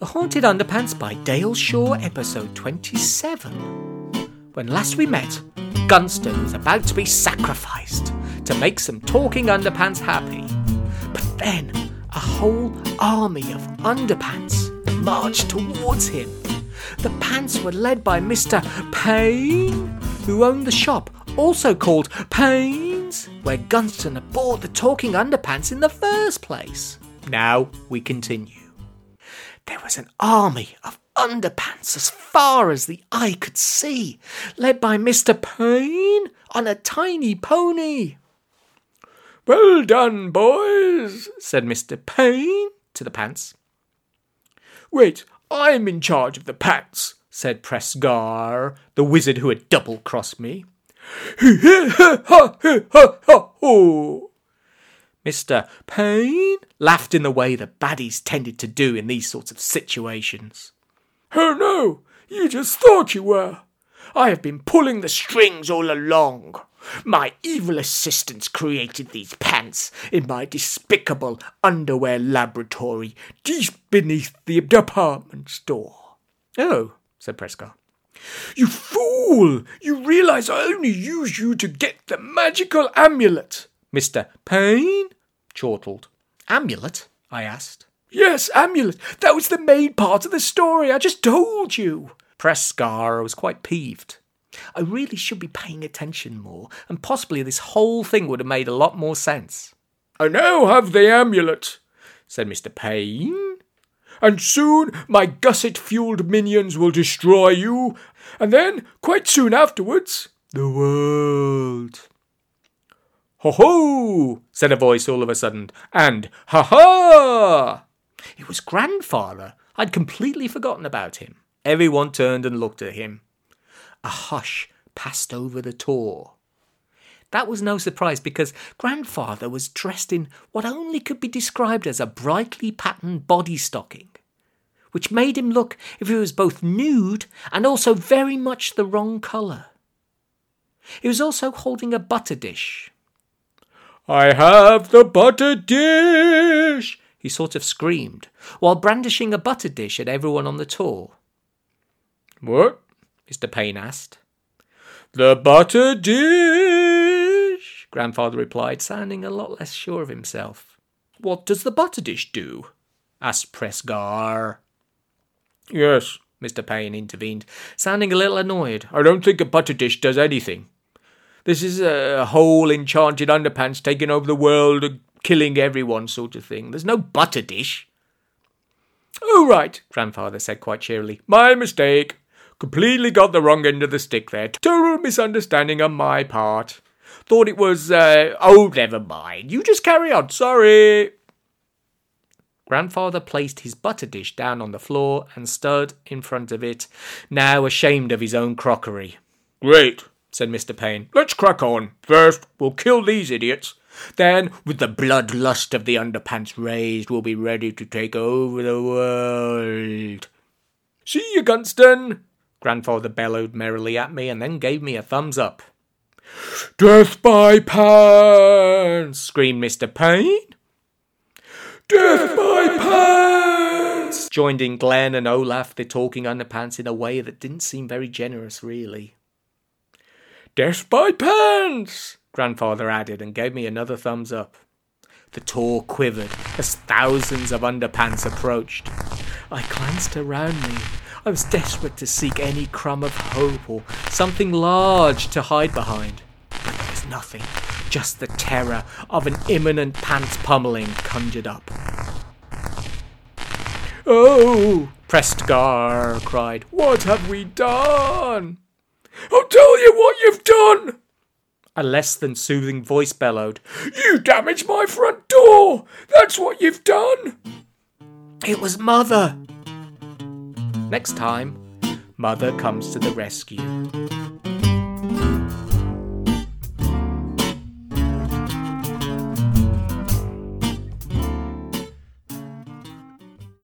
The Haunted Underpants by Dale Shaw, episode 27. When last we met, Gunston was about to be sacrificed to make some talking underpants happy. But then, a whole army of underpants marched towards him. The pants were led by Mr. Payne, who owned the shop, also called Payne's, where Gunston had bought the talking underpants in the first place. Now we continue. There was an army of underpants as far as the eye could see, led by Mr. Payne on a tiny pony. Well done, boys, said Mr. Payne to the pants. Wait, I'm in charge of the pants, said Presgar, the wizard who had double crossed me. Mr. Payne laughed in the way the baddies tended to do in these sorts of situations. Oh no, you just thought you were. I have been pulling the strings all along. My evil assistants created these pants in my despicable underwear laboratory deep beneath the department store. Oh, said Prescott. You fool! You realize I only use you to get the magical amulet. Mr. Payne chortled. Amulet? I asked. Yes, amulet. That was the main part of the story. I just told you. Presgar I was quite peeved. I really should be paying attention more, and possibly this whole thing would have made a lot more sense. I now have the amulet, said Mr. Payne. And soon my gusset fueled minions will destroy you, and then, quite soon afterwards, the world. Ho ho! said a voice all of a sudden, and ha ha! It was grandfather. I'd completely forgotten about him. Everyone turned and looked at him. A hush passed over the tour. That was no surprise because grandfather was dressed in what only could be described as a brightly patterned body stocking, which made him look if he was both nude and also very much the wrong colour. He was also holding a butter dish, I have the butter dish, he sort of screamed, while brandishing a butter dish at everyone on the tour. What? Mr. Payne asked. The butter dish, Grandfather replied, sounding a lot less sure of himself. What does the butter dish do? asked Presgar. Yes, Mr. Payne intervened, sounding a little annoyed. I don't think a butter dish does anything. This is a whole enchanted underpants taking over the world, and killing everyone sort of thing. There's no butter dish. Oh, right, Grandfather said quite cheerily. My mistake. Completely got the wrong end of the stick there. Total misunderstanding on my part. Thought it was, uh, oh, never mind. You just carry on. Sorry. Grandfather placed his butter dish down on the floor and stood in front of it, now ashamed of his own crockery. Great, said Mr. Payne. Let's crack on. First, we'll kill these idiots. Then, with the bloodlust of the underpants raised, we'll be ready to take over the world. See you, Gunston! Grandfather bellowed merrily at me and then gave me a thumbs up. Death by pants! screamed Mr. Payne. Death by pants! joined in Glenn and Olaf, the talking underpants, in a way that didn't seem very generous, really. Death by pants! Grandfather added and gave me another thumbs up. The tour quivered as thousands of underpants approached. I glanced around me. I was desperate to seek any crumb of hope or something large to hide behind. But there was nothing, just the terror of an imminent pants pummeling conjured up. Oh! Presgar cried. What have we done? I'll tell you what you've done! A less than soothing voice bellowed. You damaged my front door! That's what you've done! It was Mother! Next time, Mother comes to the rescue.